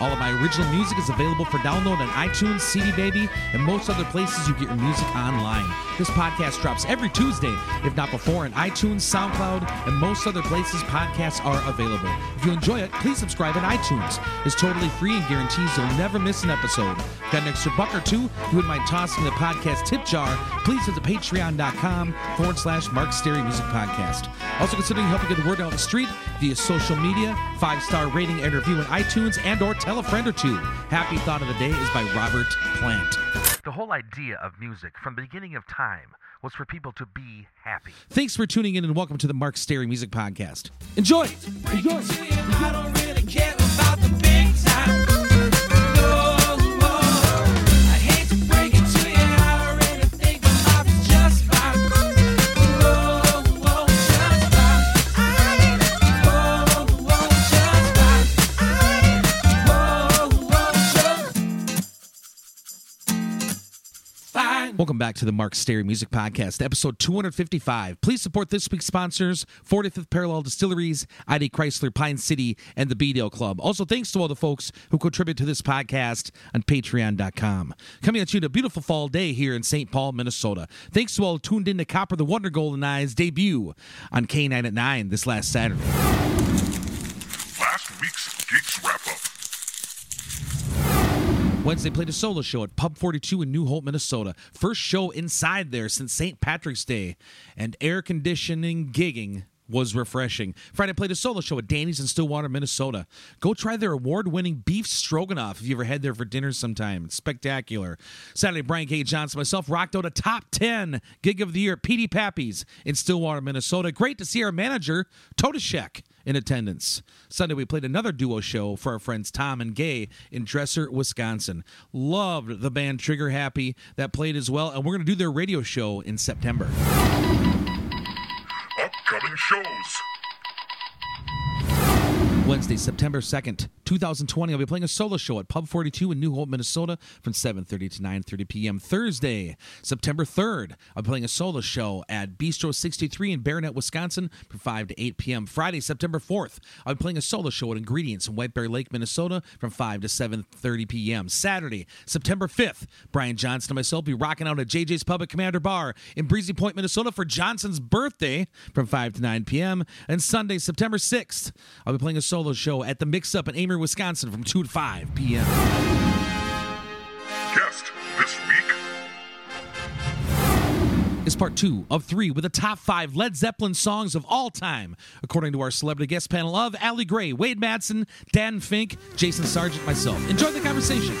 All of my original music is available for download on iTunes, CD Baby, and most other places you get your music online. This podcast drops every Tuesday, if not before, on iTunes, SoundCloud, and most other places podcasts are available. If you enjoy it, please subscribe on iTunes. It's totally free and guarantees you'll never miss an episode. Got an extra buck or two? You wouldn't mind tossing the podcast tip jar? Please visit patreon.com forward slash Mark Stary Music Podcast. Also considering helping get the word out on the street via social media, five star rating and review on iTunes, and or tell a friend or two. Happy Thought of the Day is by Robert Plant. The whole idea of music from the beginning of time was for people to be happy. Thanks for tuning in and welcome to the Mark Stary Music Podcast. Enjoy! Enjoy! Welcome back to the Mark Stary Music Podcast, episode 255. Please support this week's sponsors 45th Parallel Distilleries, ID Chrysler Pine City, and the B Dale Club. Also, thanks to all the folks who contribute to this podcast on patreon.com. Coming at you a beautiful fall day here in St. Paul, Minnesota. Thanks to all who tuned in to Copper the Wonder Golden Eyes debut on K9 at 9 this last Saturday. Last week's Geeks Wrap Up. Wednesday played a solo show at Pub 42 in New Hope, Minnesota. First show inside there since St. Patrick's Day, and air conditioning gigging was refreshing. Friday played a solo show at Danny's in Stillwater, Minnesota. Go try their award-winning beef stroganoff if you ever had there for dinner sometime. It's spectacular. Saturday, Brian K. Johnson, myself, rocked out a top 10 gig of the year, at P.D. Pappy's in Stillwater, Minnesota. Great to see our manager, Totashek, in attendance. Sunday, we played another duo show for our friends Tom and Gay in Dresser, Wisconsin. Loved the band Trigger Happy that played as well, and we're going to do their radio show in September. Shows. Wednesday, September 2nd, 2020, I'll be playing a solo show at Pub 42 in New Hope, Minnesota from 7.30 to 9.30 p.m. Thursday, September 3rd, I'll be playing a solo show at Bistro 63 in Barronett, Wisconsin from 5 to 8 p.m. Friday, September 4th, I'll be playing a solo show at Ingredients in White Bear Lake, Minnesota from 5 to 7.30 p.m. Saturday, September 5th, Brian Johnson and myself will be rocking out at JJ's Pub at Commander Bar in Breezy Point, Minnesota for Johnson's birthday from 5 to 9 p.m. And Sunday, September 6th, I'll be playing a solo show at the Mix Up in Amery, Wisconsin from 2 to 5 p.m. Guest this week. is part two of three with the top five Led Zeppelin songs of all time, according to our celebrity guest panel of Allie Gray, Wade Madsen, Dan Fink, Jason Sargent, myself. Enjoy the conversation.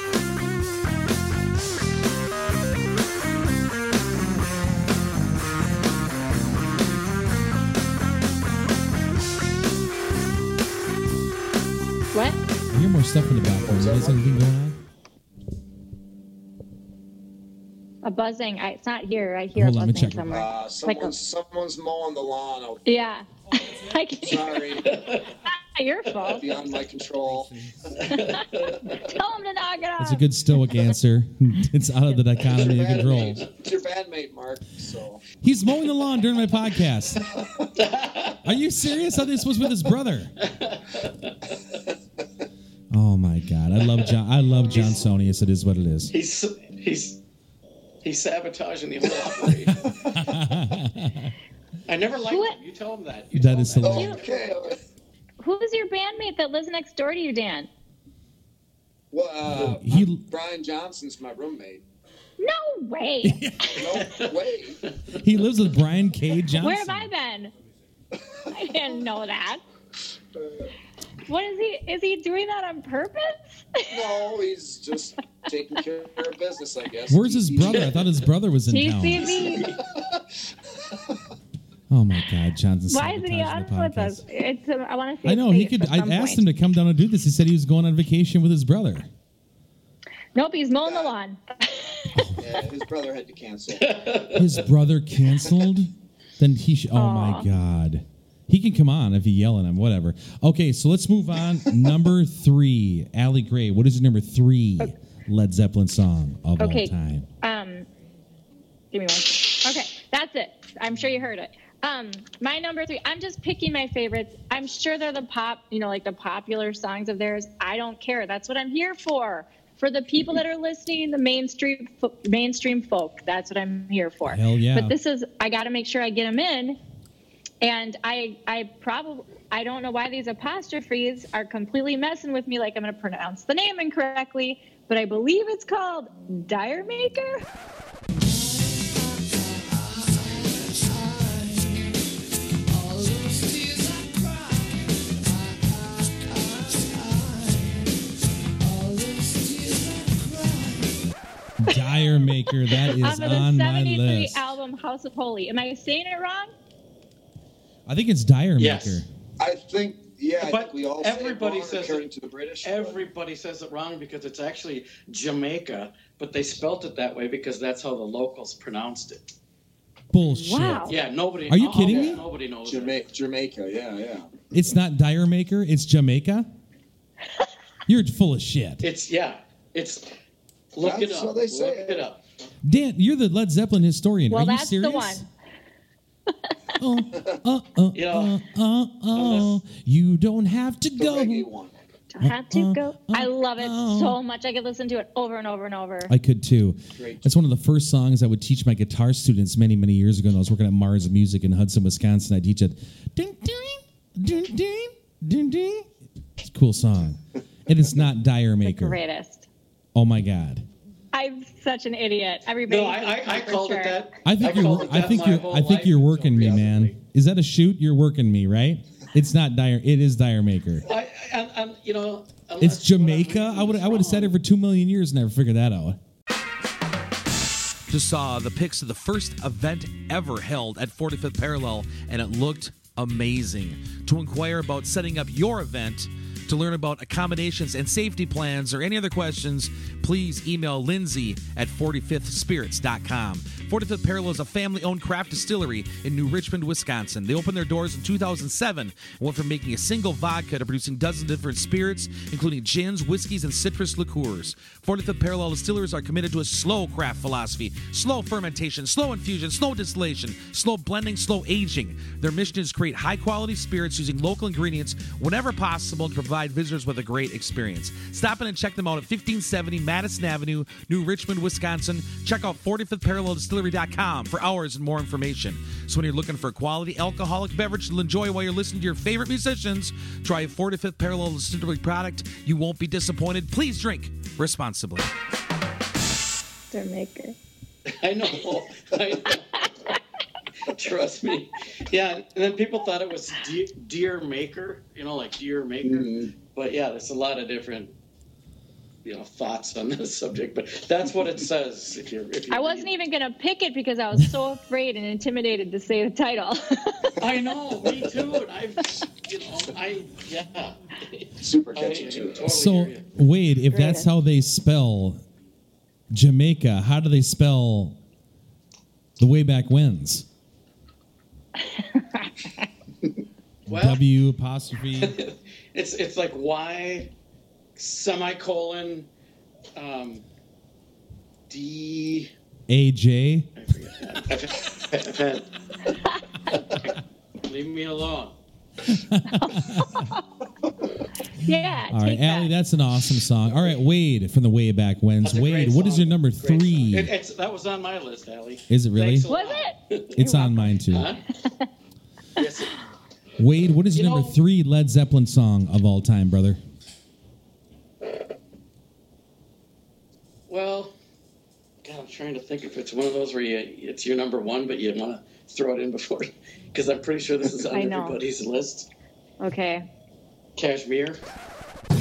More stuff in the background. You guys anything going on? A buzzing. I, it's not here. I hear Hold a on, let me buzzing somewhere. Uh, Like someone's, a- someone's mowing the lawn out. yeah. I can, Sorry, your fault. beyond my control. Tell him to knock it off. It's a good stoic answer. It's out of the dichotomy of It's your control. bandmate. It's your bandmate, Mark. So He's mowing the lawn during my podcast. Are you serious? I thought this was with his brother. Oh my god, I love John. I love John Sonius. It is what it is. He's he's he's sabotaging the whole operation. I never liked What? him. You tell him that. You That tell is him hilarious. okay. Who's your bandmate that lives next door to you, Dan? Well, uh, He Brian Johnson's my roommate. No way. No way. he lives with Brian K. Johnson. Where have I been? I didn't know that. What is he? Is he doing that on purpose? No, he's just taking care of business, I guess. Where's his brother? I thought his brother was in town. Oh my god, Johnson. Why isn't he on with us? It's. um, I want to see. I his know he could. I asked point. him to come down and do this. He said he was going on vacation with his brother. Nope, he's mowing the lawn. Yeah, his brother had to cancel. His brother canceled. Then he should. Oh my God. He can come on if you yell at him, whatever. Okay, so let's move on. number three, Allie Gray. What is your number three Led Zeppelin song of Okay. all time? Um, give me one. Okay, that's it. I'm sure you heard it. Um, my number three. I'm just picking my favorites. I'm sure they're the pop, you know, like the popular songs of theirs. I don't care. That's what I'm here for. For the people that are listening, the mainstream mainstream folk. That's what I'm here for. Hell yeah. But this is. I got to make sure I get them in. And I, I probably, I don't know why these apostrophes are completely messing with me. Like I'm going to pronounce the name incorrectly, but I believe it's called Dire Maker. Dire Maker. That is the on my 73 list. album House of Holy. Am I saying it wrong? I think it's Dire Yes. Maker. I think, yeah, I But think we all everybody say says it- to the British. but- says it wrong because it's actually Jamaica, but they spelt it that way because that's how the locals pronounced it. Bullshit. Wow. Yeah, nobody. Are you oh, kidding yeah, me? Nobody knows. that. Jamaica, Jamaica, yeah, yeah. It's not Dire Maker. It's Jamaica. You're full of shit. It's yeah. It's look it That's up. how they say look it. it up. Dan, you're the Led Zeppelin historian. Well, Are you that's serious? the one. Oh, uh, uh, You know, uh, uh, uh, you don't have to go. Don't have to go. I love it uh. so much. I could listen to it over and over and over. I could too. Great. That's one of the first songs I would teach my guitar students many, many years ago. When I was working at Mars Music in Hudson, Wisconsin. I teach it. Ding, ding, ding, ding, ding, ding. It's a cool song. And it's not Dire the Maker. greatest. Oh my God. I'm such an idiot. Everybody. No, I, I, I for called sure. it that. I think you're. I think you're. I think you're working me, man. Is that a shoot? You're working me, right? It's not Dire. It is Dire Maker. I, and, and you know, It's unless what I'm Jamaica. I would. I would have said it for two million years and never figured that out. Just saw the pics of the first event ever held at 45th Parallel, and it looked amazing. To inquire about setting up your event, to learn about accommodations and safety plans, or any other questions, please email Lindsay at 45thspirits.com. 45th Parallel is a family owned craft distillery in New Richmond, Wisconsin. They opened their doors in 2007 and went from making a single vodka to producing dozens of different spirits, including gins, whiskeys, and citrus liqueurs. 45th Parallel distillers are committed to a slow craft philosophy, slow fermentation, slow infusion, slow distillation, slow blending, slow aging. Their mission is to create high quality spirits using local ingredients whenever possible to provide visitors with a great experience. Stop in and check them out at 1570 Madison Avenue, New Richmond, Wisconsin. Check out 45thparalleldistillery.com for hours and more information. So when you're looking for a quality alcoholic beverage to enjoy while you're listening to your favorite musicians, try a 45th Parallel Distillery product. You won't be disappointed. Please drink responsibly. Their maker. I know. I know. Trust me. Yeah, and then people thought it was deer, deer maker, you know, like deer maker. Mm-hmm. But yeah, there's a lot of different, you know, thoughts on this subject. But that's what it says. If you're, if you I wasn't even gonna pick it because I was so afraid and intimidated to say the title. I know, me too. And I've, you know, I yeah. Super catchy I too. totally So. Wade, if that's how they spell Jamaica, how do they spell the way back when's? Well, W apostrophe it's it's like Y semicolon um, D. A J. I forget. I've, I've had. Leave me alone. yeah. All right, take Allie, that. that's an awesome song. All right, Wade from the way back when's. Wade, what is your number Great three? It, it's, that was on my list, Allie. Is it really? Was lot. it? It's on mine too. Huh? yes. Wade, what is your You number know- three Led Zeppelin song of all time, brother? Well, God, I'm trying to think if it's one of those where you, it's your number one, but you want to throw it in before, because I'm pretty sure this is on everybody's list. Okay. Kashmir. Oh.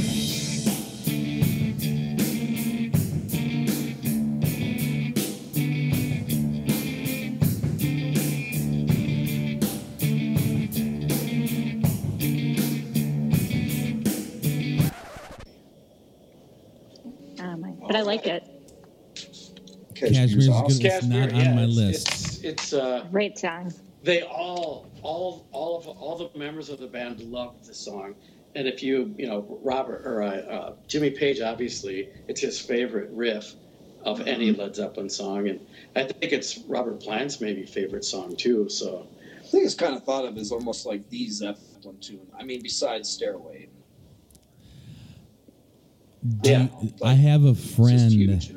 Ah, but I like it. Kashmir's Kashmir's awesome. good. It's not on my it's, list. It's, it's uh, Great song. they all, all, all of all the members of the band loved the song. And if you, you know, Robert or uh, uh, Jimmy Page, obviously, it's his favorite riff of any Led Zeppelin song, and I think it's Robert Plant's maybe favorite song too. So I think it's kind of thought of as almost like the Zeppelin tune. I mean, besides Stairway. yeah, I have a It's just friend.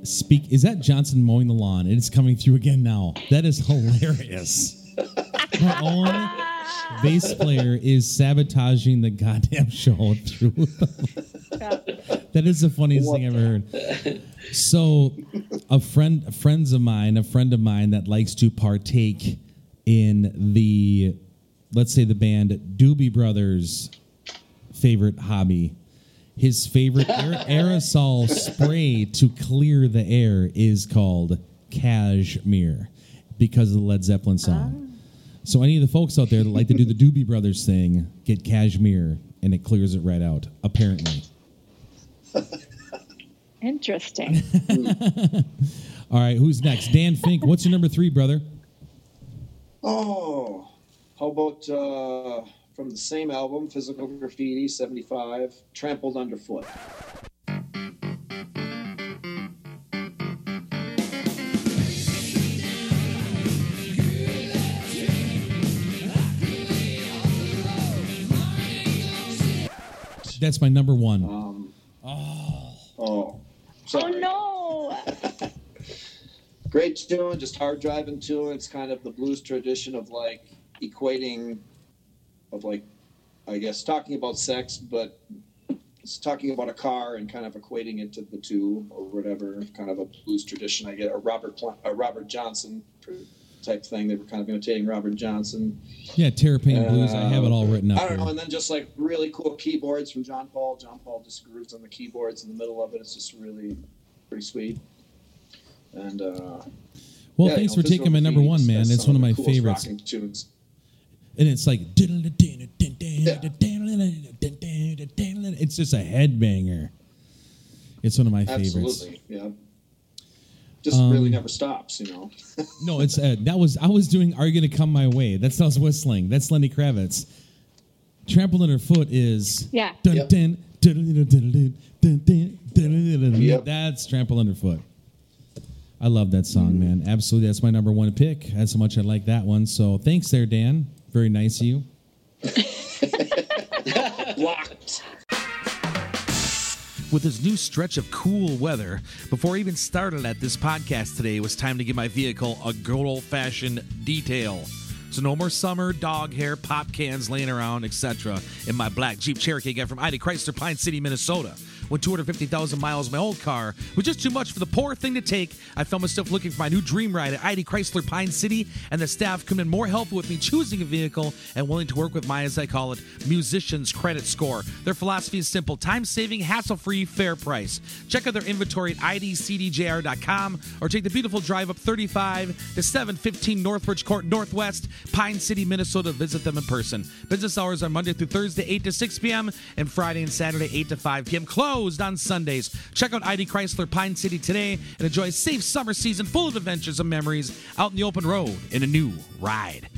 Huge, you know. Speak. Is that Johnson mowing the lawn? And it's coming through again now. That is hilarious. My own bass player is sabotaging the goddamn show through. that is the funniest thing I've ever heard. So, a friend, friends of mine, a friend of mine that likes to partake in the, let's say, the band Doobie Brothers' favorite hobby. His favorite aer- aerosol spray to clear the air is called Cashmere because of the Led Zeppelin song. So any of the folks out there that like to do the Doobie Brothers thing, get Cashmere and it clears it right out. Apparently. Interesting. All right, who's next? Dan Fink. What's your number three, brother? Oh, how about uh, from the same album, Physical Graffiti, 75, Trampled Underfoot. That's my number one. Um, oh. oh sorry. no. Great tune, just hard driving tune. It's kind of the blues tradition of like equating, of like, I guess, talking about sex, but it's talking about a car and kind of equating it to the two or whatever, kind of a blues tradition. I get a Robert Pl- a Robert Johnson type thing. They were kind of imitating Robert Johnson. Yeah, Terraplane Blues. I have it all written up. I don't know, and then just like really cool keyboards from John Paul. John Paul just grooves on the keyboards in the middle of it. It's just really pretty sweet. And uh, Well, yeah, thanks you for taking my number one, man. It's one of my coolest favorites. rocking tunes and it's like it's just a headbanger. It's one of my favorites. Absolutely, yeah. Just um, really never stops, you know. no, it's uh, that was I was doing "Are You Gonna Come My Way." That's I was whistling. That's Lenny Kravitz. Trampled Underfoot is yeah. Dun, dun. That's Trample Underfoot. I love that song, man. Absolutely. That's my number one pick. That's how much I like that one. So thanks there, Dan. Very nice of you. Locked. With this new stretch of cool weather, before I even started at this podcast today, it was time to give my vehicle a good old fashioned detail. So no more summer dog hair, pop cans laying around, etc. In my black Jeep Cherokee I got from Ida Chrysler, Pine City, Minnesota. When 250,000 miles my old car was just too much for the poor thing to take, I found myself looking for my new dream ride at Ida Chrysler, Pine City, and the staff come in more helpful with me choosing a vehicle and willing to work with my, as I call it, musician's credit score. Their philosophy is simple: time-saving, hassle-free, fair price. Check out their inventory at idcdjr.com or take the beautiful drive up 35 to 715 Northridge Court Northwest, Pine City, Minnesota. Visit them in person. Business hours are Monday through Thursday, 8 to 6 p.m., and Friday and Saturday, 8 to 5 p.m. Closed on Sundays. Check out ID Chrysler Pine City today and enjoy a safe summer season full of adventures and memories out in the open road in a new ride.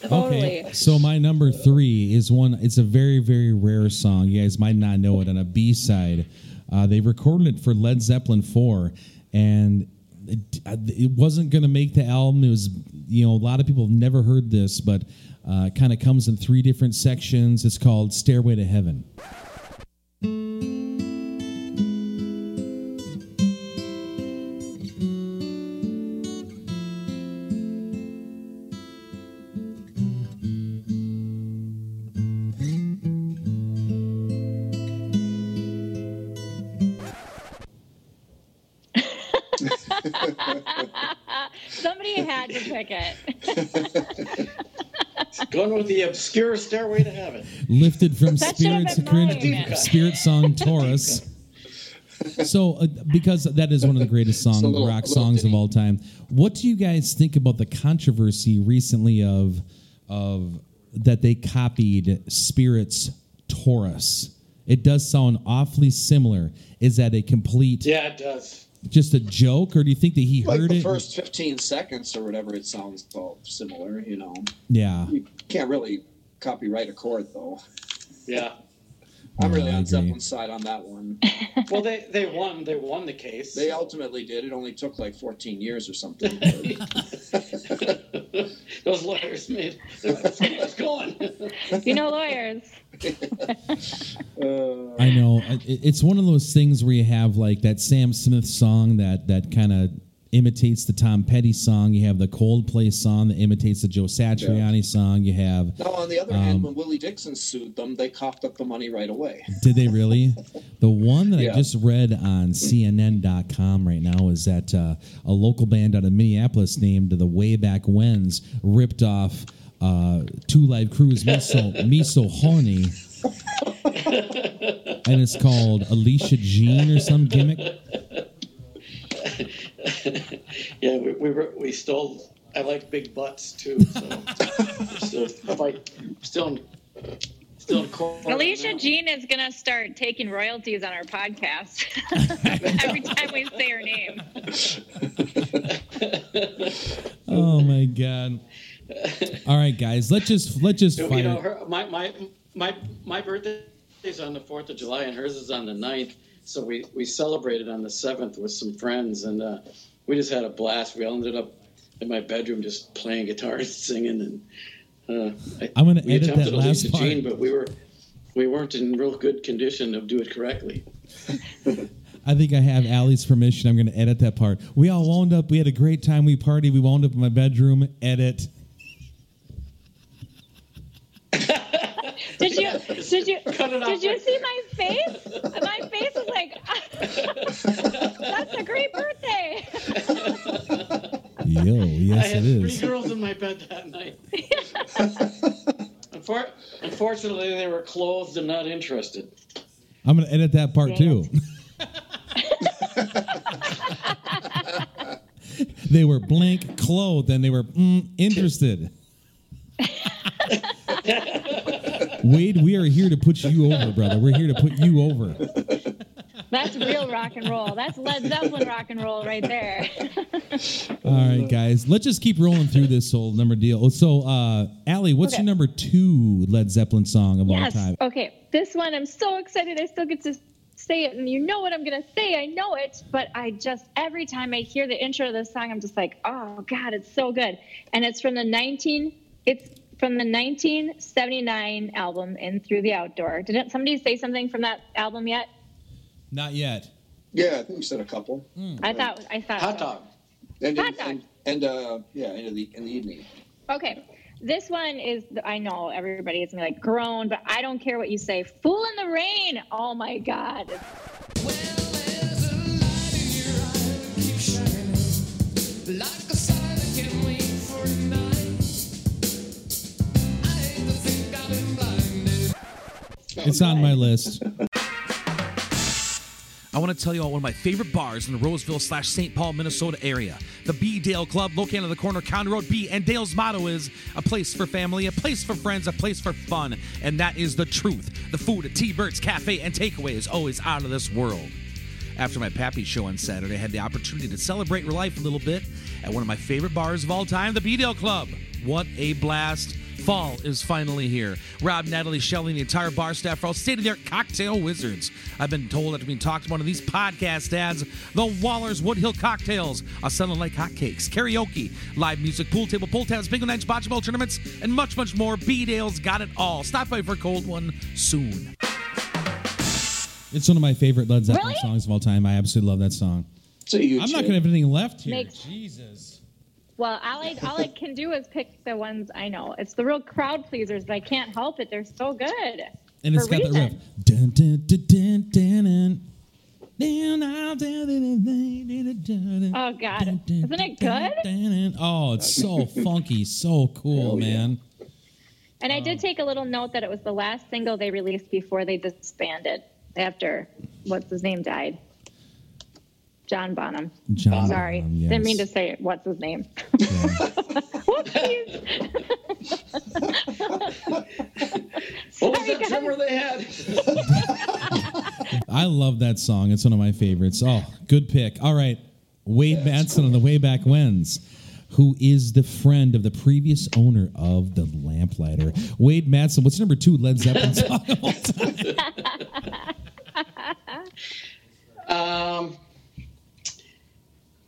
Totally. Okay, so my number three is one. It's a very, very rare song. You guys might not know it. On a B side, uh, they recorded it for Led Zeppelin four, and it, it wasn't going to make the album. It was, you know, a lot of people have never heard this, but uh, kind of comes in three different sections. It's called "Stairway to Heaven." Somebody had to pick it. Going with the obscure Stairway to Heaven. lifted from That should have Spirit's Cringe- Spirit Song Taurus. So, uh, because that is one of the greatest song, little- rock a little songs of all time, what do you guys think about the controversy recently of of that they copied Spirit's Taurus? It does sound awfully similar. Is that a complete? Yeah, it does. Just a joke, or do you think that he Like heard the it? first 15 seconds or whatever, it sounds all similar, you know. yeah, You can't really copyright a chord, though. Yeah. I'm really on agree. Zeppelin's side on that one. Well, they, they won. They won the case. They ultimately did. It only took like 14 years or something. Those lawyers made. It's going. You know, lawyers. I know. It- It's one of those things where you have like that Sam Smith song that that kind of imitates the Tom Petty song. You have the Coldplay song that imitates the Joe Satriani song. You have. now, on the other Um, hand, when Willie Dixon sued them, they coughed up the money right away. Did they really? The one that I just read on CNN.com right now is that uh, a local band out of Minneapolis named the Wayback Wens ripped off uh, Two Live Crew's Me So, Me So Horny. and it's called Alicia Jean or some gimmick. Yeah, we, we were we stole. I like big butts too. So we're still fight. Still still in court. Alicia that. Jean is going to start taking royalties on our podcast every time we say her name. Oh my god! All right, guys, let's just let's just You know, her, my my my my birthday is on the Fourth of July, and hers is on the 9th. So we we celebrated on the seventh with some friends, and uh, we just had a blast. We all ended up in my bedroom just playing guitar and singing, and uh, I, I'm gonna we edit attempted that last Alicia part. Jean, but we were we weren't in real good condition to do it correctly. I think I have Allie's permission. I'm going to edit that part. We all wound up. We had a great time. We partied. We wound up in my bedroom. Edit. Did you? Did you? Cut it off Did you see my face? My face was like, "That's a great birthday." Yo, I yes, had it three girls in my bed that night. Unfor- Unfortunately, they were clothed and not interested. I'm going to edit that part too. they were blank clothed and they were mm, interested. Wade, we are here to put you over, brother. We're here to put you over. That's real rock and roll. That's Led Zeppelin rock and roll right there. All right, guys, let's just keep rolling through this whole number deal. So, uh, Allie, what's Okay. your number two Led Zeppelin song of yes. all time? Okay. This one, I'm so excited. I still get to say it, and you know what I'm gonna say. I know it, but I just every time I hear the intro of this song, I'm just like, oh god, it's so good. And it's from the 19. It's from the 1979 album "In Through the Outdoor." Didn't somebody say something from that album yet? Not yet. yeah, I think we said a couple. I thought I thought Hot so. dog. And, Hot in, dog. and, and uh, yeah, in the, in the evening. Okay. This one is, I know everybody is gonna be like groan, but I don't care what you say. Fool in the Rain. Oh my God. It's on my list. I want to tell you about one of my favorite bars in the Roseville slash St. Paul, Minnesota area. The B Dale Club, located on the corner of County Road B. And Dale's motto is a place for family, a place for friends, a place for fun. And that is the truth. The food at T Bert's Cafe and Takeaway is always out of this world. After my Pappy show on Saturday, I had the opportunity to celebrate life a little bit at one of my favorite bars of all time, the B Dale Club. What a blast! Fall is finally here. Rob, Natalie, Shelley, and the entire bar staff are all state of the art cocktail wizards. I've been told after being talked about in these podcast ads, the Waller's Woodhill cocktails are selling like hotcakes. Karaoke, live music, pool table, pool tabs, bingo nights, bocce ball tournaments, and much, much more. B Dale's got it all. Stop by for a cold one soon. It's one of my favorite Led Zeppelin Really? songs of all time. I absolutely love that song. So you I'm not going to have anything left here. Makes- Jesus. Well, all I, all I can do is pick the ones I know. It's the real crowd pleasers, but I can't help it. They're so good. And it's got that riff. Dun, dun, dun, dun, dun, dun. Oh, God. Dun, dun, Isn't it good? dun, dun. Oh, it's so funky, so cool, man. And I did take a little note that it was the last single they released before they disbanded after what's his name died. John Bonham. John Sorry, Bonham, yes. didn't mean to say it. What's his name? Yeah. Whoopsies. What was Sorry, that guys. drummer they had? I love that song. It's one of my favorites. Oh, good pick. All right. Wade Matson on the way back wins. Who is the friend of the previous owner of the lamplighter? Wade Matson. What's number two Led Zeppelin song of all time? Um,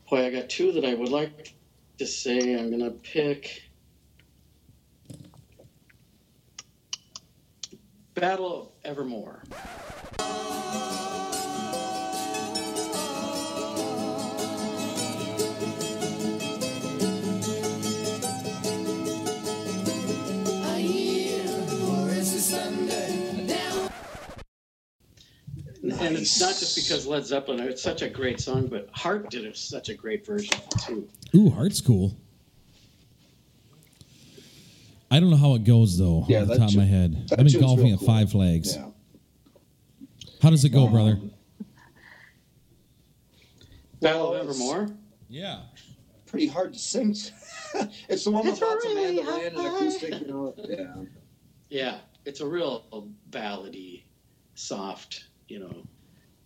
boy, I got two that I would like to say. I'm gonna pick Battle of Evermore. And it's not just because Led Zeppelin, it's such a great song, but Heart did it such a great version too. Ooh, Heart's cool. I don't know how it goes though. Yeah, off the that top of my head. I've been tune's golfing real at cool. Five Flags. Yeah. How does it go, brother? Battle Well, of Evermore. Yeah. Pretty hard to sing. it's the one with It's lots of really mandolin and acoustic. You know. Yeah. Yeah, it's a real ballady, soft, you know.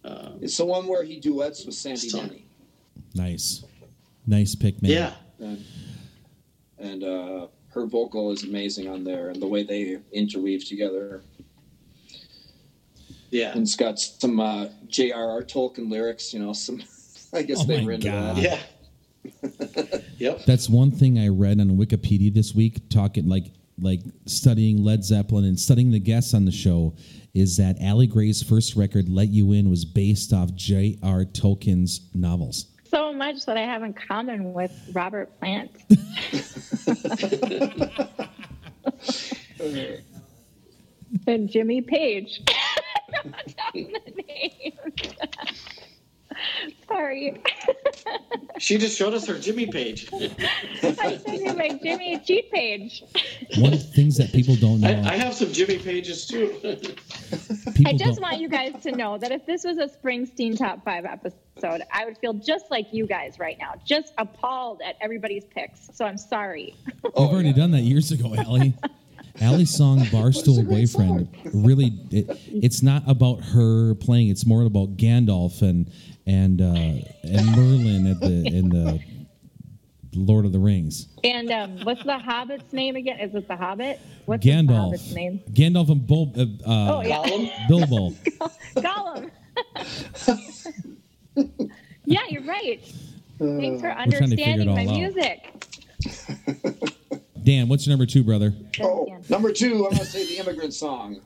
Um, It's the one where he duets with Sandy Song. Denny. Nice. Nice pick, man. yeah, and, and uh, her vocal is amazing on there, and the way they interweave together. yeah, And it's got some uh, J.R.R. Tolkien lyrics. You know, some. I guess Oh they my were into God. that. yeah. yep. That's one thing I read on Wikipedia this week, talking like like studying Led Zeppelin and studying the guests on the show, is that Allie Gray's first record, "Let You In," was based off J.R. Tolkien's novels. So much that I have in common with Robert Plant. and Jimmy Page. Sorry. She just showed us her Jimmy page. I sent you my Jimmy cheat page. One of the things that people don't know, I, I have some Jimmy pages too. I just don't. want you guys to know that if this was a Springsteen top five episode, I would feel just like you guys right now, just appalled at everybody's picks. So I'm sorry. We've oh, already done that years ago, Allie. Allie's song "Barstool Boyfriend" really it, it's not about her playing; it's more about Gandalf and and uh, and Merlin at the in the Lord of the Rings. And um, what's the Hobbit's name again? Is it the Hobbit? What's the Gandalf, Hobbit's name? Gandalf and Bul- uh, uh, Oh yeah, Gollum? Bilbo. Gollum. yeah, you're right. Thanks for We're trying to figure it understanding my out. music. Dan, what's your number two, brother? Oh, number two, I'm gonna say the immigrant song.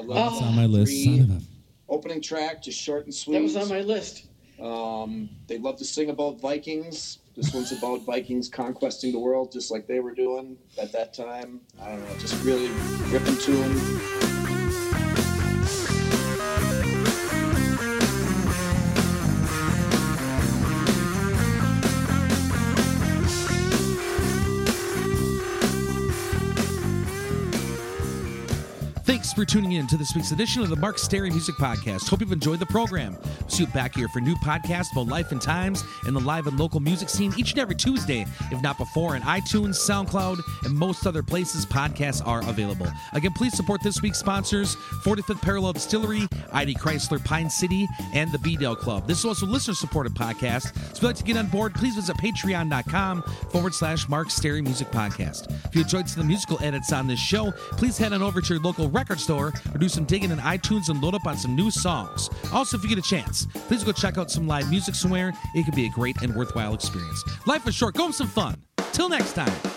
Uh, It's on my list. three, Son of a. opening track, just short and sweet. That was on my list. Um, they love to sing about Vikings. This one's about Vikings conquesting the world, just like they were doing at that time. I don't know, just really ripping tune. For tuning in to this week's edition of the Mark Stary Music Podcast. Hope you've enjoyed the program. See you back here for new podcasts about life and times in the live and local music scene each and every Tuesday, if not before, on iTunes, SoundCloud, and most other places podcasts are available. Again, please support this week's sponsors 45th Parallel Distillery, ID Chrysler Pine City, and the B Dale Club. This is also a listener supported podcast. So if you'd like to get on board, please visit patreon.com forward slash Mark Stary Music Podcast. If you enjoyed some of the musical edits on this show, please head on over to your local record store or do some digging in iTunes and load up on some new songs. Also, if you get a chance, please go check out some live music somewhere. It could be a great and worthwhile experience. Life is short. Go have some fun. Till next time.